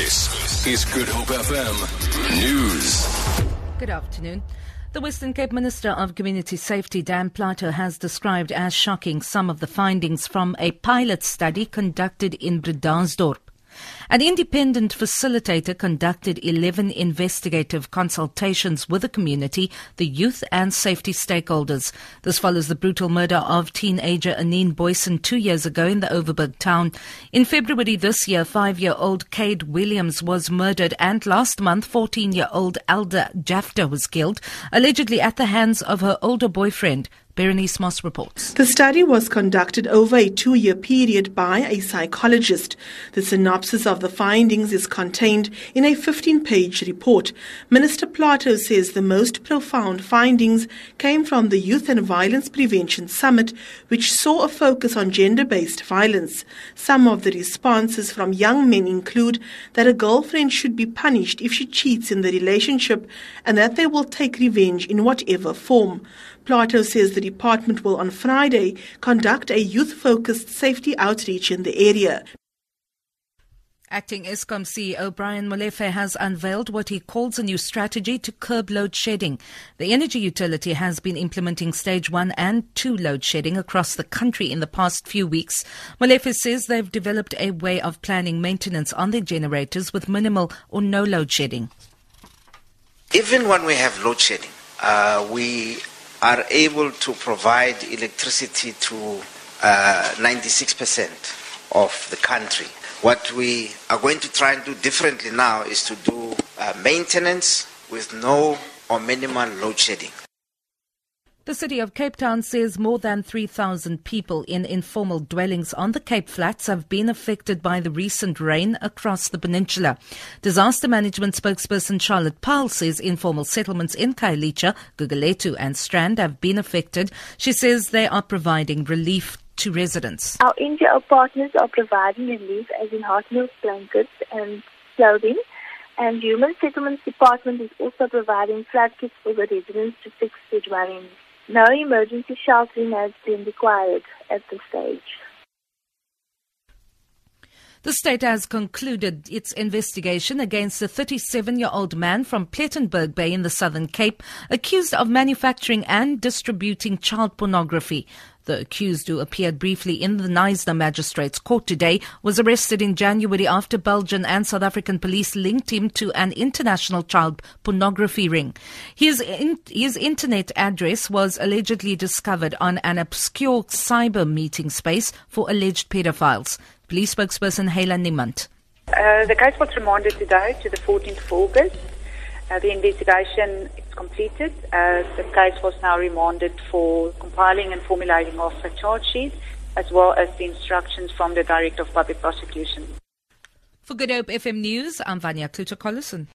This is Good Hope FM News. Good afternoon. The Western Cape Minister of Community Safety, Dan Plato, has described as shocking some of the findings from a pilot study conducted in Bredasdorp. An independent facilitator conducted 11 investigative consultations with the community, the youth and safety stakeholders. This follows the brutal murder of teenager Anene Booysen two years ago in the Overberg town. In February this year, five-year-old Cade Williams was murdered and last month, 14-year-old Alda Jafta was killed, allegedly at the hands of her older boyfriend. Berenice Moss reports. The study was conducted over a two year period by a psychologist. The synopsis of the findings is contained in a 15 page report. Minister Plato says the most profound findings came from the Youth and Violence Prevention Summit, which saw a focus on gender based violence. Some of the responses from young men include that a girlfriend should be punished if she cheats in the relationship and that they will take revenge in whatever form. Plato says the department will on Friday conduct a youth focused safety outreach in the area. Acting Eskom CEO Brian Molefe has unveiled what he calls a new strategy to curb load shedding. The energy utility has been implementing stage one and two load shedding across the country in the past few weeks. Molefe says they've developed a way of planning maintenance on their generators with minimal or no load shedding. Even when we have load shedding, uh, we are able to provide electricity to uh, 96% of the country. What we are going to try and do differently now is to do uh, maintenance with no or minimal load shedding. The city of Cape Town says more than 3,000 people in informal dwellings on the Cape Flats have been affected by the recent rain across the peninsula. Disaster management spokesperson Charlotte Powell says informal settlements in Khayelitsha, Gugulethu and Strand have been affected. She says they are providing relief to residents. Our NGO partners are providing relief as in hot meals, blankets and clothing. And Human Settlements Department is also providing flood kits for the residents to fix their dwellings. No emergency sheltering has been required at this stage. The state has concluded its investigation against a 37 year old man from Plettenberg Bay in the Southern Cape accused of manufacturing and distributing child pornography. The accused, who appeared briefly in the Knysna Magistrates Court today, was arrested in January after Belgian and South African police linked him to an international child pornography ring. His, in, his internet address was allegedly discovered on an obscure cyber meeting space for alleged pedophiles. Police spokesperson Hayla Niemand. Uh, the case was remanded today to the 14th of August. Uh, the investigation is completed. Uh, the case was now remanded for compiling and formulating of a charge sheet, as well as the instructions from the Director of Public Prosecution. For Good Hope FM News, I'm Vanya Kluter-Collison.